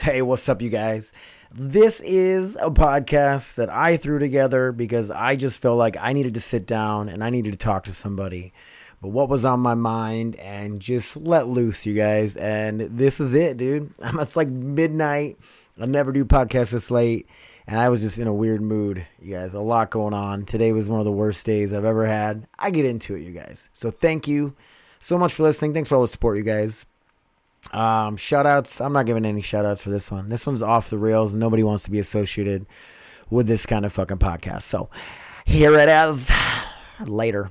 Hey, what's up, you guys? This is a podcast that I threw together because I just felt like I needed to sit down and I needed to talk to somebody. But what was on my mind and just let loose, you guys. And this is it, dude. I'm It's like midnight. I never do podcasts this late. And I was just in a weird mood, you guys. A lot going on. Today was one of the worst days I've ever had. I get into it, you guys. So thank you so much for listening. Thanks for all the support, you guys. Um, shout outs. I'm not giving any shout outs for this one. This one's off the rails. Nobody wants to be associated with this kind of fucking podcast. So here it is. Later.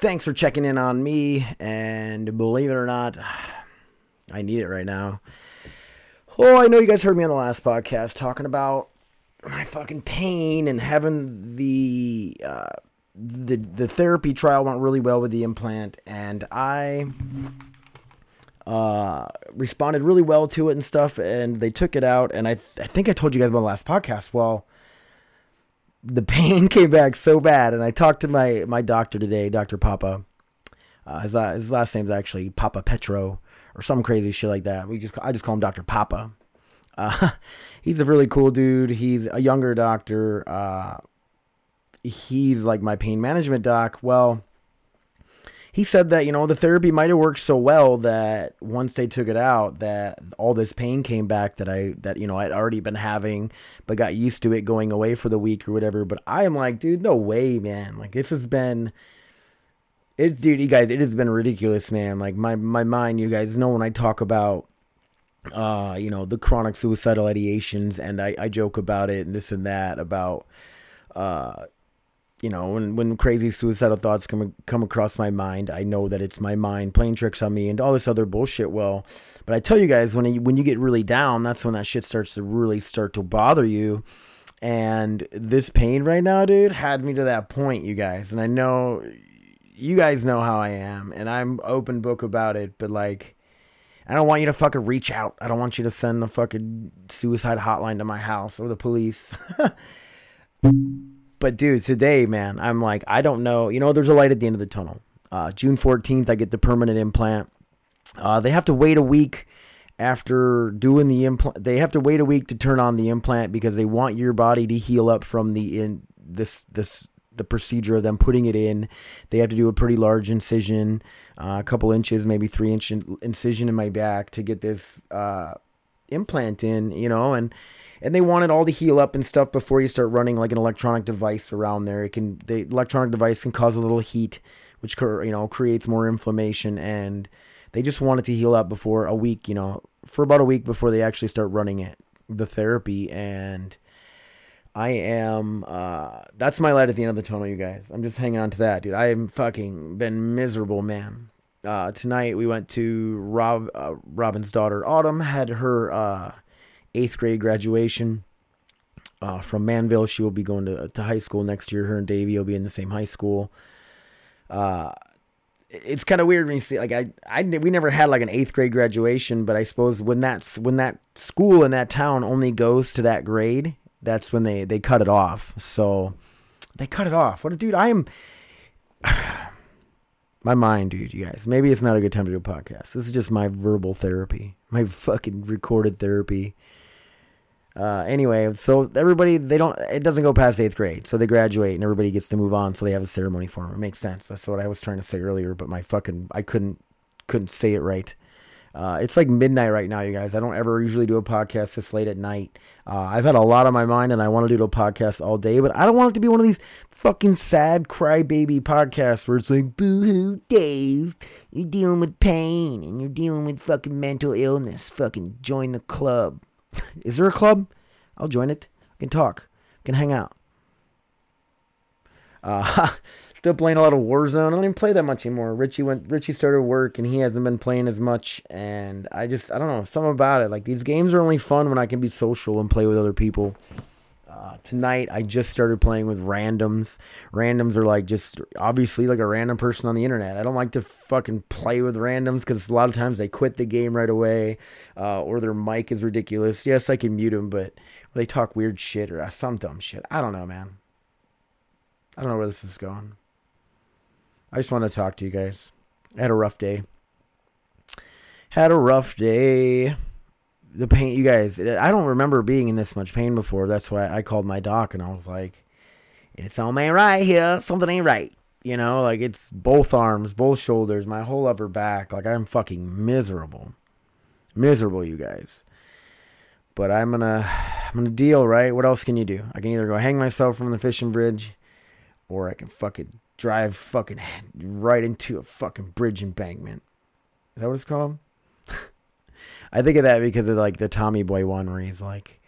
Thanks for checking in on me. And believe it or not, I need it right now. Oh, I know you guys heard me on the last podcast talking about my fucking pain and having the uh, the the therapy trial went really well with the implant, and I uh, responded really well to it and stuff. And they took it out, and I th- I think I told you guys about the last podcast. Well the pain came back so bad and i talked to my my doctor today dr papa. Uh, his, la- his last name's actually papa petro or some crazy shit like that. We just i just call him dr papa. Uh, he's a really cool dude. He's a younger doctor. Uh, he's like my pain management doc. Well he said that you know the therapy might have worked so well that once they took it out that all this pain came back that i that you know i'd already been having but got used to it going away for the week or whatever. But i am like dude no way man. Like this has been it's dude you guys it has been ridiculous man. Like my my mind you guys know when i talk about uh you know the chronic suicidal ideations and i i joke about it and this and that about uh you know, when when crazy suicidal thoughts come come across my mind, I know that it's my mind playing tricks on me and all this other bullshit. Well, but I tell you guys, when you, when you get really down, that's when that shit starts to really start to bother you. And this pain right now, dude, had me to that point, you guys. And I know you guys know how I am, and I'm open book about it. But like, I don't want you to fucking reach out. I don't want you to send the fucking suicide hotline to my house or the police. but dude, today, man, I'm like, I don't know. You know, there's a light at the end of the tunnel. Uh, June 14th, I get the permanent implant. Uh, they have to wait a week after doing the implant. They have to wait a week to turn on the implant because they want your body to heal up from the in this this the procedure of them putting it in. They have to do a pretty large incision, uh, a couple inches, maybe three inch incision in my back to get this uh, implant in. You know, and and they want it all to heal up and stuff before you start running like an electronic device around there. It can the electronic device can cause a little heat, which you know creates more inflammation, and they just want it to heal up before a week. You know, for about a week before they actually start running it, the therapy, and I am. Uh, that's my light at the end of the tunnel, you guys. I'm just hanging on to that, dude. I am fucking been miserable, man. Uh, tonight we went to Rob uh, Robin's daughter Autumn had her uh, eighth grade graduation uh, from Manville. She will be going to, to high school next year. Her and Davey will be in the same high school. Uh, it's kind of weird when you see like I, I we never had like an eighth grade graduation, but I suppose when that's when that school in that town only goes to that grade, that's when they they cut it off. So they cut it off. What a dude! I am. My mind, dude, you guys. Maybe it's not a good time to do a podcast. This is just my verbal therapy, my fucking recorded therapy. Uh, anyway, so everybody they don't it doesn't go past eighth grade, so they graduate and everybody gets to move on. So they have a ceremony for them. It makes sense. That's what I was trying to say earlier, but my fucking I couldn't couldn't say it right. Uh, it's like midnight right now, you guys. I don't ever usually do a podcast this late at night. Uh, I've had a lot on my mind, and I want to do a podcast all day, but I don't want it to be one of these fucking sad crybaby podcasts where it's like, "Boo hoo, Dave, you're dealing with pain and you're dealing with fucking mental illness. Fucking join the club." Is there a club? I'll join it. I can talk. I can hang out. Uh, Still playing a lot of Warzone. I don't even play that much anymore. Richie went. Richie started work, and he hasn't been playing as much. And I just, I don't know, something about it. Like these games are only fun when I can be social and play with other people. Uh, tonight, I just started playing with randoms. Randoms are like just obviously like a random person on the internet. I don't like to fucking play with randoms because a lot of times they quit the game right away, uh, or their mic is ridiculous. Yes, I can mute them, but they talk weird shit or some dumb shit. I don't know, man. I don't know where this is going. I just want to talk to you guys. I had a rough day. Had a rough day. The pain, you guys, I don't remember being in this much pain before. That's why I called my doc and I was like, it's all ain't right here. Something ain't right. You know, like it's both arms, both shoulders, my whole upper back. Like I'm fucking miserable. Miserable, you guys. But I'm gonna, I'm gonna deal, right? What else can you do? I can either go hang myself from the fishing bridge, or I can fucking drive fucking right into a fucking bridge embankment. Is that what it's called? I think of that because of like the Tommy Boy one where he's like,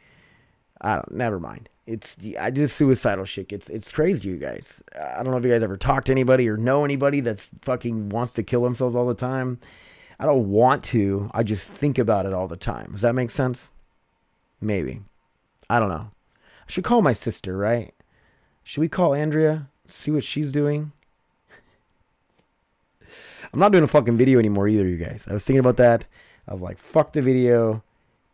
I don't. Never mind. It's the I just suicidal shit. It's it's crazy, you guys. I don't know if you guys ever talk to anybody or know anybody that's fucking wants to kill themselves all the time. I don't want to. I just think about it all the time. Does that make sense? Maybe. I don't know. I should call my sister, right? Should we call Andrea? See what she's doing? I'm not doing a fucking video anymore either, you guys. I was thinking about that. Was like, fuck the video.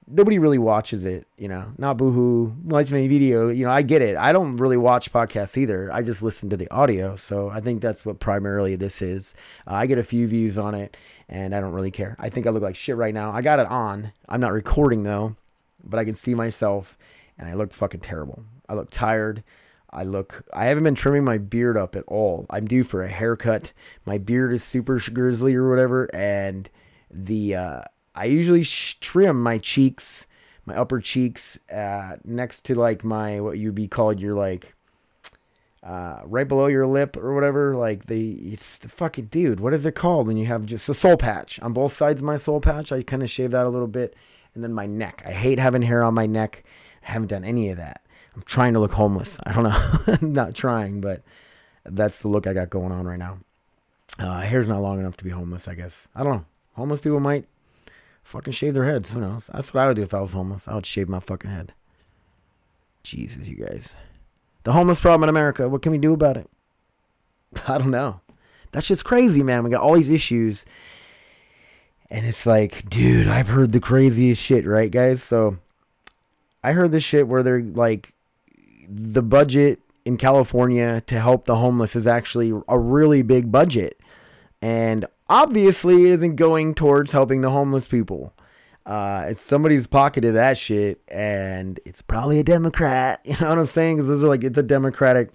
Nobody really watches it, you know. Not boohoo, watch my video. You know, I get it. I don't really watch podcasts either. I just listen to the audio. So I think that's what primarily this is. Uh, I get a few views on it, and I don't really care. I think I look like shit right now. I got it on. I'm not recording though, but I can see myself, and I look fucking terrible. I look tired. I look, I haven't been trimming my beard up at all. I'm due for a haircut. My beard is super grizzly or whatever. And the, uh, I usually sh- trim my cheeks, my upper cheeks, uh, next to like my, what you'd be called your like, uh, right below your lip or whatever. Like the, it's the fucking dude. What is it called when you have just a soul patch on both sides of my soul patch? I kind of shave that a little bit. And then my neck. I hate having hair on my neck. I haven't done any of that. I'm trying to look homeless. I don't know. I'm not trying, but that's the look I got going on right now. Uh, hair's not long enough to be homeless, I guess. I don't know. Homeless people might fucking shave their heads. Who knows? That's what I would do if I was homeless. I would shave my fucking head. Jesus, you guys. The homeless problem in America. What can we do about it? I don't know. That shit's crazy, man. We got all these issues. And it's like, dude, I've heard the craziest shit, right, guys? So I heard this shit where they're like, the budget in California to help the homeless is actually a really big budget. And obviously, it isn't going towards helping the homeless people. Uh, it's somebody's pocketed that shit, and it's probably a Democrat. You know what I'm saying? Because those are like, it's a Democratic,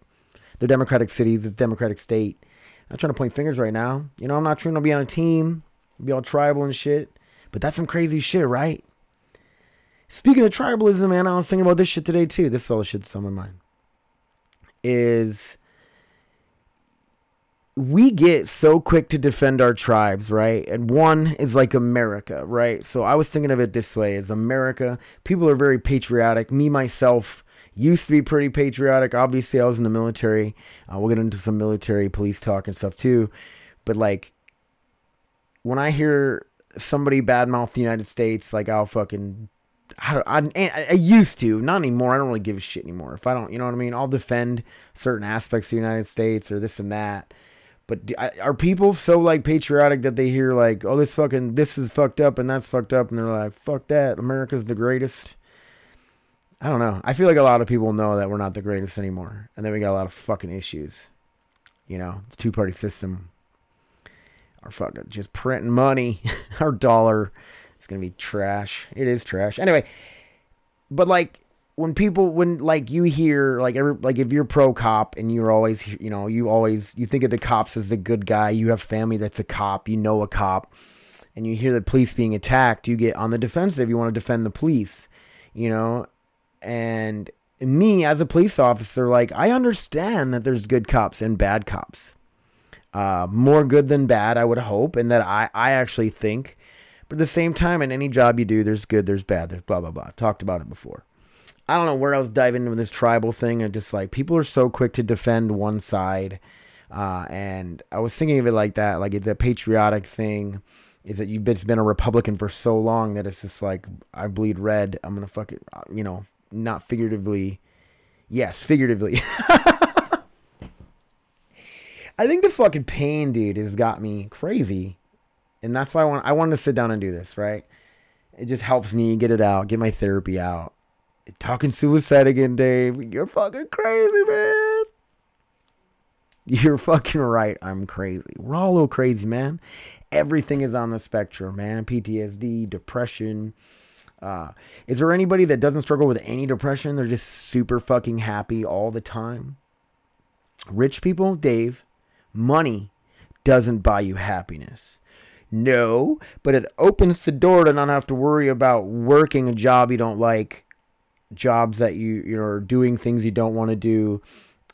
they're Democratic cities, it's Democratic state. I'm not trying to point fingers right now. You know, I'm not trying to be on a team, be all tribal and shit. But that's some crazy shit, right? Speaking of tribalism, man, I was thinking about this shit today too. This is all the shit that's on my mind. Is we get so quick to defend our tribes, right? And one is like America, right? So I was thinking of it this way as America, people are very patriotic. Me, myself, used to be pretty patriotic. Obviously, I was in the military. Uh, we'll get into some military police talk and stuff too. But like, when I hear somebody badmouth the United States, like I'll fucking I, I, I used to, not anymore. I don't really give a shit anymore. If I don't, you know what I mean? I'll defend certain aspects of the United States or this and that. But do, are people so like patriotic that they hear like, oh, this fucking, this is fucked up and that's fucked up, and they're like, fuck that, America's the greatest. I don't know. I feel like a lot of people know that we're not the greatest anymore, and then we got a lot of fucking issues. You know, the two party system, our fucking just printing money, our dollar it's gonna be trash. It is trash. Anyway, but like when people when like you hear like every like if you're pro cop and you're always you know you always you think of the cops as the good guy. You have family that's a cop. You know a cop, and you hear the police being attacked. You get on the defensive. You want to defend the police. You know, and me as a police officer, like I understand that there's good cops and bad cops. Uh, more good than bad, I would hope, and that I I actually think but at the same time, in any job you do, there's good, there's bad, there's blah, blah, blah. I've talked about it before. I don't know where I was diving into this tribal thing. And just like people are so quick to defend one side. Uh, and I was thinking of it like that, like it's a patriotic thing. Is that you've been, a Republican for so long that it's just like I bleed red. I'm gonna fuck it, uh, you know, not figuratively. Yes, figuratively. I think the fucking pain, dude, has got me crazy, and that's why I want. I wanted to sit down and do this, right? It just helps me get it out, get my therapy out. Talking suicide again, Dave. You're fucking crazy, man. You're fucking right. I'm crazy. We're all a little crazy, man. Everything is on the spectrum, man. PTSD, depression. Uh, is there anybody that doesn't struggle with any depression? They're just super fucking happy all the time. Rich people, Dave, money doesn't buy you happiness. No, but it opens the door to not have to worry about working a job you don't like, jobs that you you're doing things you don't want to do,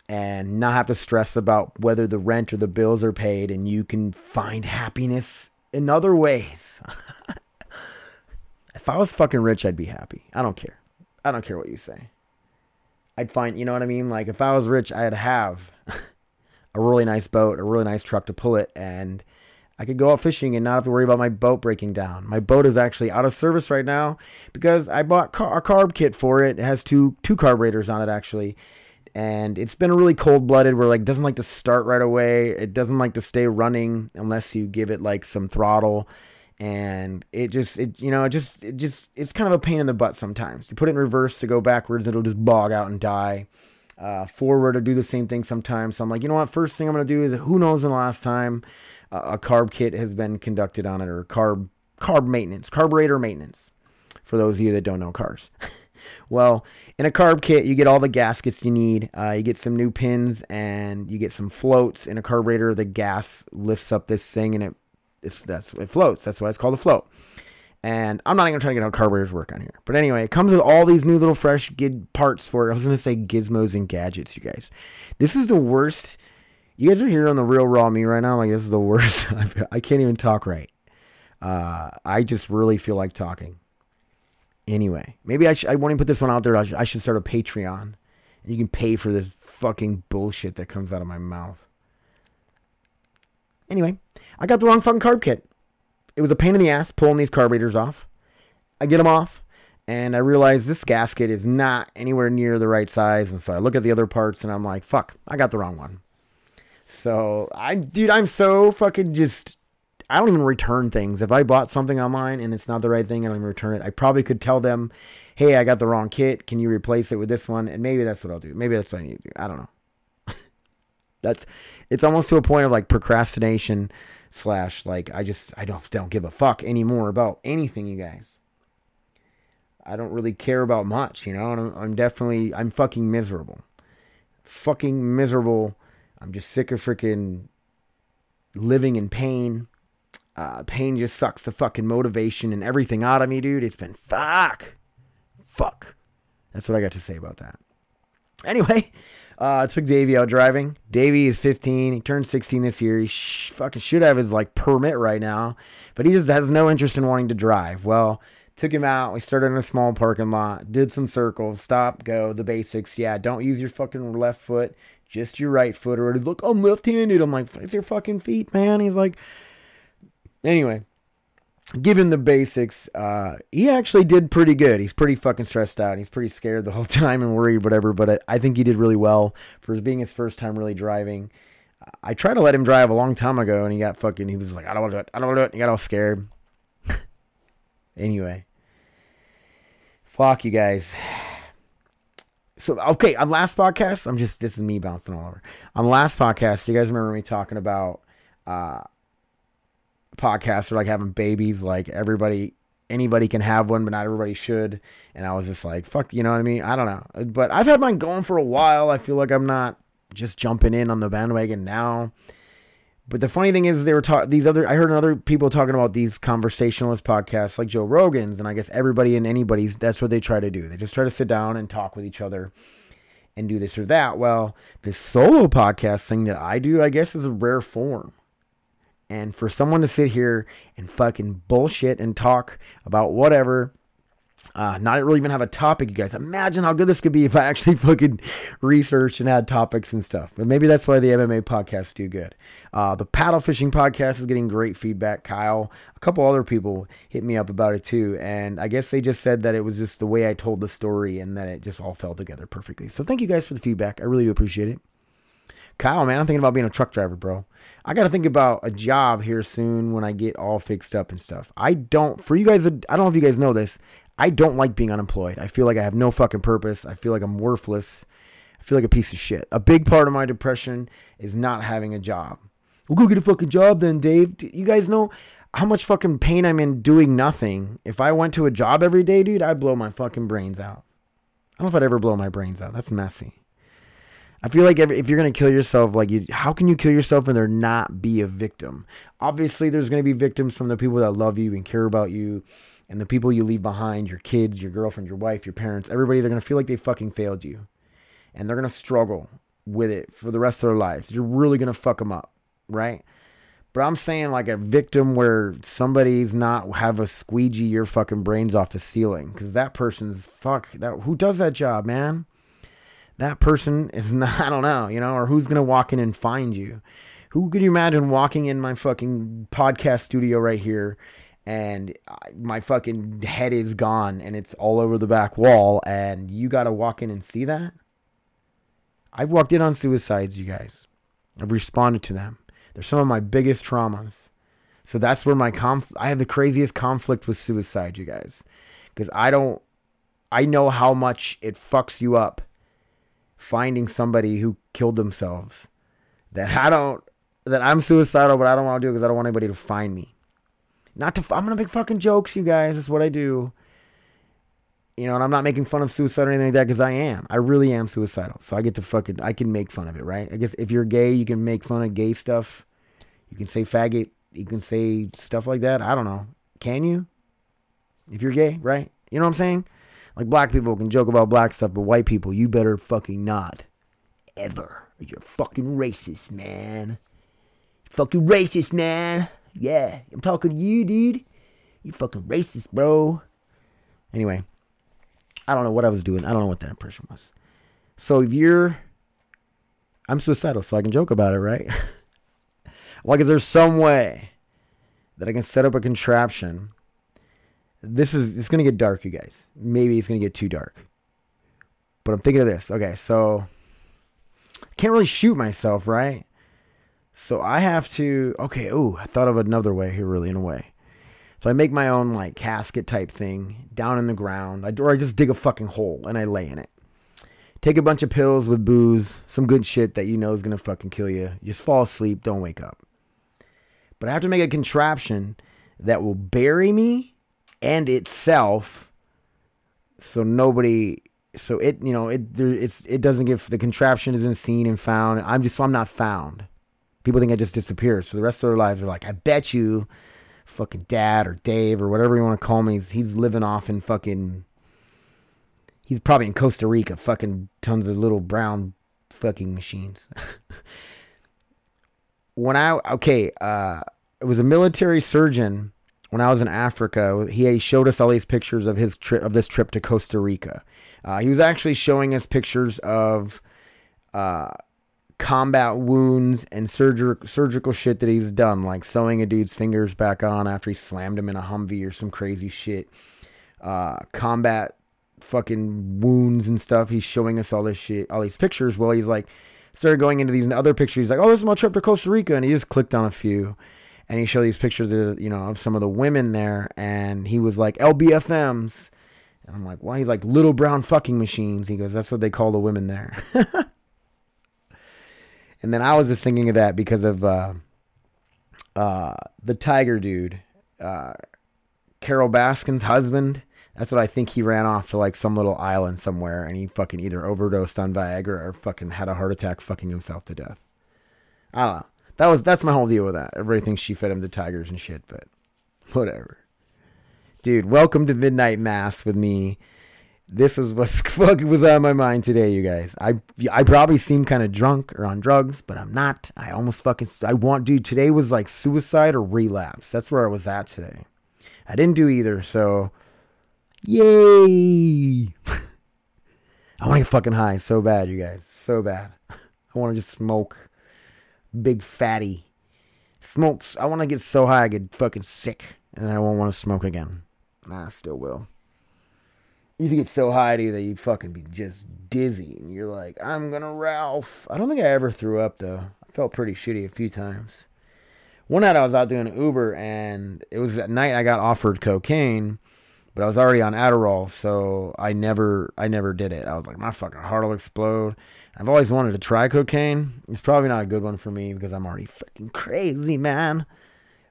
and not have to stress about whether the rent or the bills are paid, and you can find happiness in other ways. if I was fucking rich, I'd be happy. I don't care. I don't care what you say. I'd find, you know what I mean? Like if I was rich, I'd have a really nice boat, a really nice truck to pull it, and I could go out fishing and not have to worry about my boat breaking down. My boat is actually out of service right now because I bought car- a carb kit for it. It has two two carburetors on it actually, and it's been really cold blooded. Where like doesn't like to start right away. It doesn't like to stay running unless you give it like some throttle, and it just it you know it just it just it's kind of a pain in the butt sometimes. You put it in reverse to go backwards, it'll just bog out and die. Uh, forward to do the same thing sometimes. So I'm like, you know what? First thing I'm gonna do is who knows when the last time a carb kit has been conducted on it or carb carb maintenance, carburetor maintenance. For those of you that don't know cars. well, in a carb kit, you get all the gaskets you need. Uh, you get some new pins and you get some floats. In a carburetor, the gas lifts up this thing and it it's, that's it floats. That's why it's called a float. And I'm not even trying to get how carburetors work on here. But anyway, it comes with all these new little fresh gid parts for it. I was going to say gizmos and gadgets, you guys. This is the worst you guys are here on the real raw me right now. Like this is the worst. I can't even talk right. Uh, I just really feel like talking. Anyway, maybe I, sh- I won't even put this one out there. I, sh- I should start a Patreon, you can pay for this fucking bullshit that comes out of my mouth. Anyway, I got the wrong fucking carb kit. It was a pain in the ass pulling these carburetors off. I get them off, and I realize this gasket is not anywhere near the right size. And so I look at the other parts, and I'm like, "Fuck, I got the wrong one." So I, dude, I'm so fucking just. I don't even return things. If I bought something online and it's not the right thing, I don't even return it. I probably could tell them, "Hey, I got the wrong kit. Can you replace it with this one?" And maybe that's what I'll do. Maybe that's what I need to do. I don't know. that's. It's almost to a point of like procrastination slash like I just I don't don't give a fuck anymore about anything, you guys. I don't really care about much, you know. I'm, I'm definitely I'm fucking miserable, fucking miserable I'm just sick of freaking living in pain. Uh, pain just sucks the fucking motivation and everything out of me, dude. It's been fuck. Fuck. That's what I got to say about that. Anyway, uh, I took Davey out driving. Davey is 15. He turned 16 this year. He sh- fucking should have his like permit right now, but he just has no interest in wanting to drive. Well, took him out. We started in a small parking lot, did some circles, stop, go, the basics. Yeah, don't use your fucking left foot just your right foot. Or look, I'm left-handed. I'm like, it's your fucking feet, man. He's like, anyway, given the basics, uh, he actually did pretty good. He's pretty fucking stressed out. He's pretty scared the whole time and worried, whatever. But I, I think he did really well for being his first time really driving. I tried to let him drive a long time ago, and he got fucking. He was like, I don't want to do it. I don't want to do it. He got all scared. anyway, fuck you guys so okay on last podcast i'm just this is me bouncing all over. On last podcast you guys remember me talking about uh podcasts are like having babies like everybody anybody can have one but not everybody should. And i was just like fuck you know what i mean? I don't know. But i've had mine going for a while. I feel like i'm not just jumping in on the bandwagon now but the funny thing is, they were talking. These other, I heard other people talking about these conversationalist podcasts, like Joe Rogan's, and I guess everybody and anybody's. That's what they try to do. They just try to sit down and talk with each other, and do this or that. Well, this solo podcast thing that I do, I guess, is a rare form. And for someone to sit here and fucking bullshit and talk about whatever, uh, not really even have a topic, you guys. Imagine how good this could be if I actually fucking researched and had topics and stuff. But maybe that's why the MMA podcasts do good. Uh, the paddle fishing podcast is getting great feedback. Kyle, a couple other people hit me up about it too. And I guess they just said that it was just the way I told the story and that it just all fell together perfectly. So thank you guys for the feedback. I really do appreciate it. Kyle, man, I'm thinking about being a truck driver, bro. I got to think about a job here soon when I get all fixed up and stuff. I don't, for you guys, I don't know if you guys know this. I don't like being unemployed. I feel like I have no fucking purpose. I feel like I'm worthless. I feel like a piece of shit. A big part of my depression is not having a job. Well, go get a fucking job then, Dave. You guys know how much fucking pain I'm in doing nothing. If I went to a job every day, dude, I'd blow my fucking brains out. I don't know if I'd ever blow my brains out. That's messy. I feel like if you're gonna kill yourself, like you, how can you kill yourself and there not be a victim? Obviously, there's gonna be victims from the people that love you and care about you, and the people you leave behind, your kids, your girlfriend, your wife, your parents, everybody. They're gonna feel like they fucking failed you, and they're gonna struggle with it for the rest of their lives. You're really gonna fuck them up, right? But I'm saying like a victim where somebody's not have a squeegee your fucking brains off the ceiling because that person's fuck that who does that job, man that person is not, I don't know, you know, or who's going to walk in and find you. Who could you imagine walking in my fucking podcast studio right here and my fucking head is gone and it's all over the back wall and you got to walk in and see that? I've walked in on suicides, you guys. I've responded to them. They're some of my biggest traumas. So that's where my conf I have the craziest conflict with suicide, you guys. Cuz I don't I know how much it fucks you up finding somebody who killed themselves that I don't that I'm suicidal, but I don't want to do it because I don't want anybody to find me. Not to I'm gonna make fucking jokes, you guys. That's what I do. You know, and I'm not making fun of suicide or anything like that because I am. I really am suicidal. So I get to fucking I can make fun of it, right? I guess if you're gay, you can make fun of gay stuff. You can say faggot. You can say stuff like that. I don't know. Can you? If you're gay, right? You know what I'm saying? Like black people can joke about black stuff, but white people, you better fucking not. Ever. You're fucking racist, man. Fucking racist, man. Yeah, I'm talking to you, dude. You fucking racist, bro. Anyway, I don't know what I was doing. I don't know what that impression was. So if you're, I'm suicidal, so I can joke about it, right? like, is there some way that I can set up a contraption this is it's gonna get dark, you guys. Maybe it's gonna get too dark. But I'm thinking of this. Okay, so I can't really shoot myself, right? So I have to. Okay, ooh, I thought of another way here, really, in a way. So I make my own like casket type thing down in the ground, I, or I just dig a fucking hole and I lay in it. Take a bunch of pills with booze, some good shit that you know is gonna fucking kill you. Just fall asleep, don't wake up. But I have to make a contraption that will bury me and itself so nobody so it you know it there, it's it doesn't get the contraption isn't seen and found i'm just so i'm not found people think i just disappeared. So the rest of their lives are like i bet you fucking dad or dave or whatever you want to call me he's, he's living off in fucking he's probably in costa rica fucking tons of little brown fucking machines. When i okay uh it was a military surgeon when I was in Africa, he showed us all these pictures of his trip of this trip to Costa Rica. Uh, he was actually showing us pictures of uh, combat wounds and surger- surgical shit that he's done, like sewing a dude's fingers back on after he slammed him in a Humvee or some crazy shit. Uh, combat fucking wounds and stuff. He's showing us all this shit, all these pictures. Well, he's like started going into these other pictures. He's like, "Oh, this is my trip to Costa Rica," and he just clicked on a few and he showed these pictures of you know of some of the women there, and he was like LBFMs, and I'm like, why? He's like little brown fucking machines. He goes, that's what they call the women there. and then I was just thinking of that because of uh, uh, the Tiger dude, uh, Carole Baskin's husband. That's what I think he ran off to like some little island somewhere and he fucking either overdosed on Viagra or fucking had a heart attack fucking himself to death. I don't know. That was that's my whole deal with that. Everybody thinks she fed him to tigers and shit, but whatever. Dude, welcome to Midnight Mass with me. This is what's fucking was on my mind today, you guys. I I probably seem kind of drunk or on drugs, but I'm not. I almost fucking I want dude, today was like suicide or relapse. That's where I was at today. I didn't do either, so Yay! I want to get fucking high so bad, you guys. So bad. I want to just smoke. Big fatty. Smokes. I want to get so high I get fucking sick. And I won't want to smoke again. Nah, I still will. You used to get so high that you'd fucking be just dizzy. And you're like, I'm gonna Ralph. I don't think I ever threw up though. I felt pretty shitty a few times. One night I was out doing Uber and it was at night I got offered cocaine but I was already on Adderall, so I never I never did it. I was like, my fucking heart will explode. I've always wanted to try cocaine. It's probably not a good one for me because I'm already fucking crazy, man.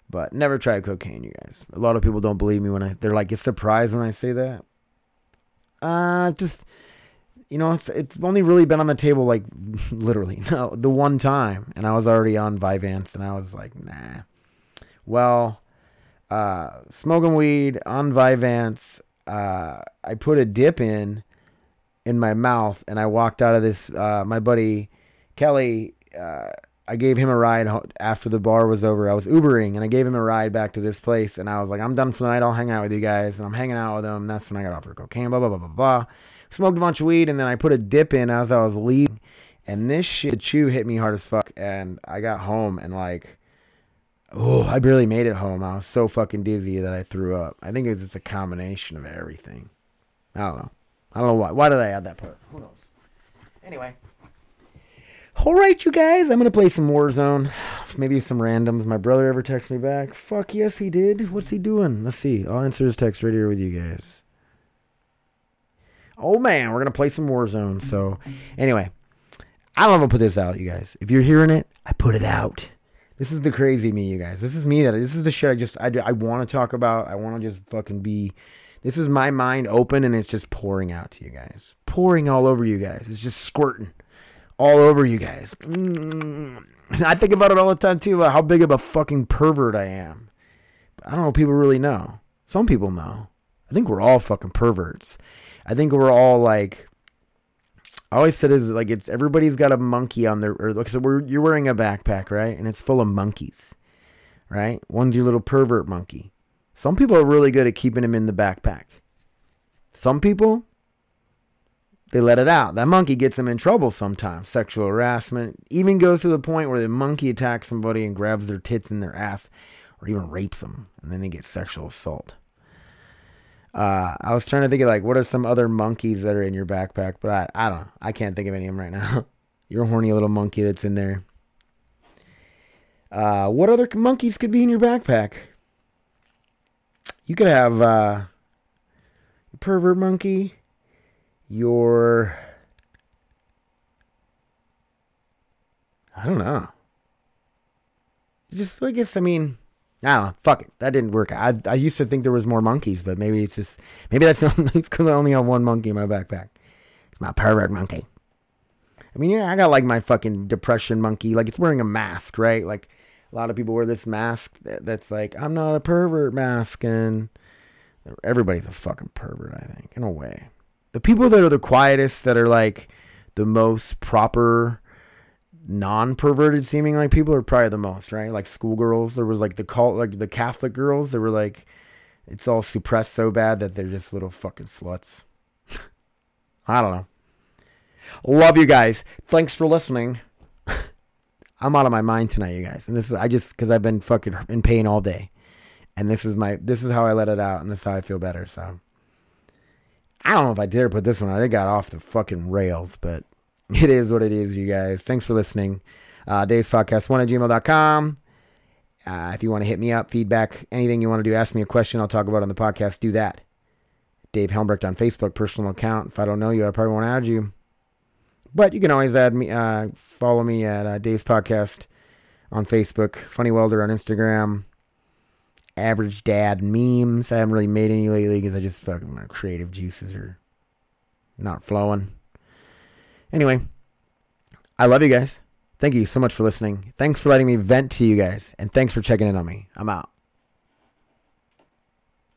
But never tried cocaine, you guys. A lot of people don't believe me when I they're like, get surprised when I say that. Uh just you know, it's it's only really been on the table like literally no the one time, and I was already on Vyvanse, and I was like, nah. Well, uh, smoking weed on Vyvanse. Uh, I put a dip in in my mouth, and I walked out of this. Uh, my buddy Kelly, uh, I gave him a ride after the bar was over. I was Ubering, and I gave him a ride back to this place, and I was like, "I'm done for the night. I'll hang out with you guys." And I'm hanging out with them. That's when I got offered cocaine. Blah blah blah blah blah. Smoked a bunch of weed, and then I put a dip in as I was leaving, and this shit, chew hit me hard as fuck, and I got home and like Oh, I barely made it home. I was so fucking dizzy that I threw up. I think it's just a combination of everything. I don't know. I don't know why. Why did I add that part? Who knows? Anyway. All right, you guys. I'm gonna play some Warzone. Maybe some randoms. My brother ever text me back? Fuck yes, he did. What's he doing? Let's see. I'll answer his text right here with you guys. Oh man, we're gonna play some Warzone. So, anyway, I don't if put this out, you guys. If you're hearing it, I put it out. This is the crazy me, you guys. This is me that this is the shit I just I, I want to talk about. I want to just fucking be. This is my mind open and it's just pouring out to you guys, pouring all over you guys. It's just squirting all over you guys. Mm. I think about it all the time too about how big of a fucking pervert I am. I don't know if people really know. Some people know. I think we're all fucking perverts. I think we're all like I always said is like it's everybody's got a monkey on their or look so we're, you're wearing a backpack right and it's full of monkeys right one's your little pervert monkey some people are really good at keeping him in the backpack some people they let it out that monkey gets them in trouble sometimes sexual harassment even goes to the point where the monkey attacks somebody and grabs their tits in their ass or even rapes them and then they get sexual assault uh, I was trying to think of like what are some other monkeys that are in your backpack, but I, I don't know. I can't think of any of them right now. You're a horny little monkey that's in there. Uh, what other monkeys could be in your backpack? You could have uh, pervert monkey, your I don't know. Just I guess I mean I don't know. Fuck it. That didn't work. I I used to think there was more monkeys, but maybe it's just maybe that's because I only have one monkey in my backpack. It's my pervert monkey. I mean, yeah, I got like my fucking depression monkey. Like it's wearing a mask, right? Like a lot of people wear this mask that, that's like I'm not a pervert mask, and everybody's a fucking pervert. I think in a way. The people that are the quietest, that are like the most proper non-perverted seeming like people are probably the most right? Like schoolgirls there was like the cult like the catholic girls that were like it's all suppressed so bad that they're just little fucking sluts. I don't know. Love you guys. Thanks for listening. I'm out of my mind tonight you guys. And this is i just because i've been fucking in pain all day. And this is my this is how i let it out and this is how i feel better so i don't know if i dare put this one out it got off the fucking rails but it is what it is, you guys. Thanks for listening. Uh, Dave's Podcast, one at gmail.com. Uh, if you want to hit me up, feedback, anything you want to do, ask me a question I'll talk about on the podcast, do that. Dave Helmbrecht on Facebook, personal account. If I don't know you, I probably won't add you. But you can always add me, uh, follow me at uh, Dave's Podcast on Facebook, Funny Welder on Instagram, Average Dad Memes. I haven't really made any lately because I just fucking my creative juices are not flowing. Anyway, I love you guys. Thank you so much for listening. Thanks for letting me vent to you guys. And thanks for checking in on me. I'm out.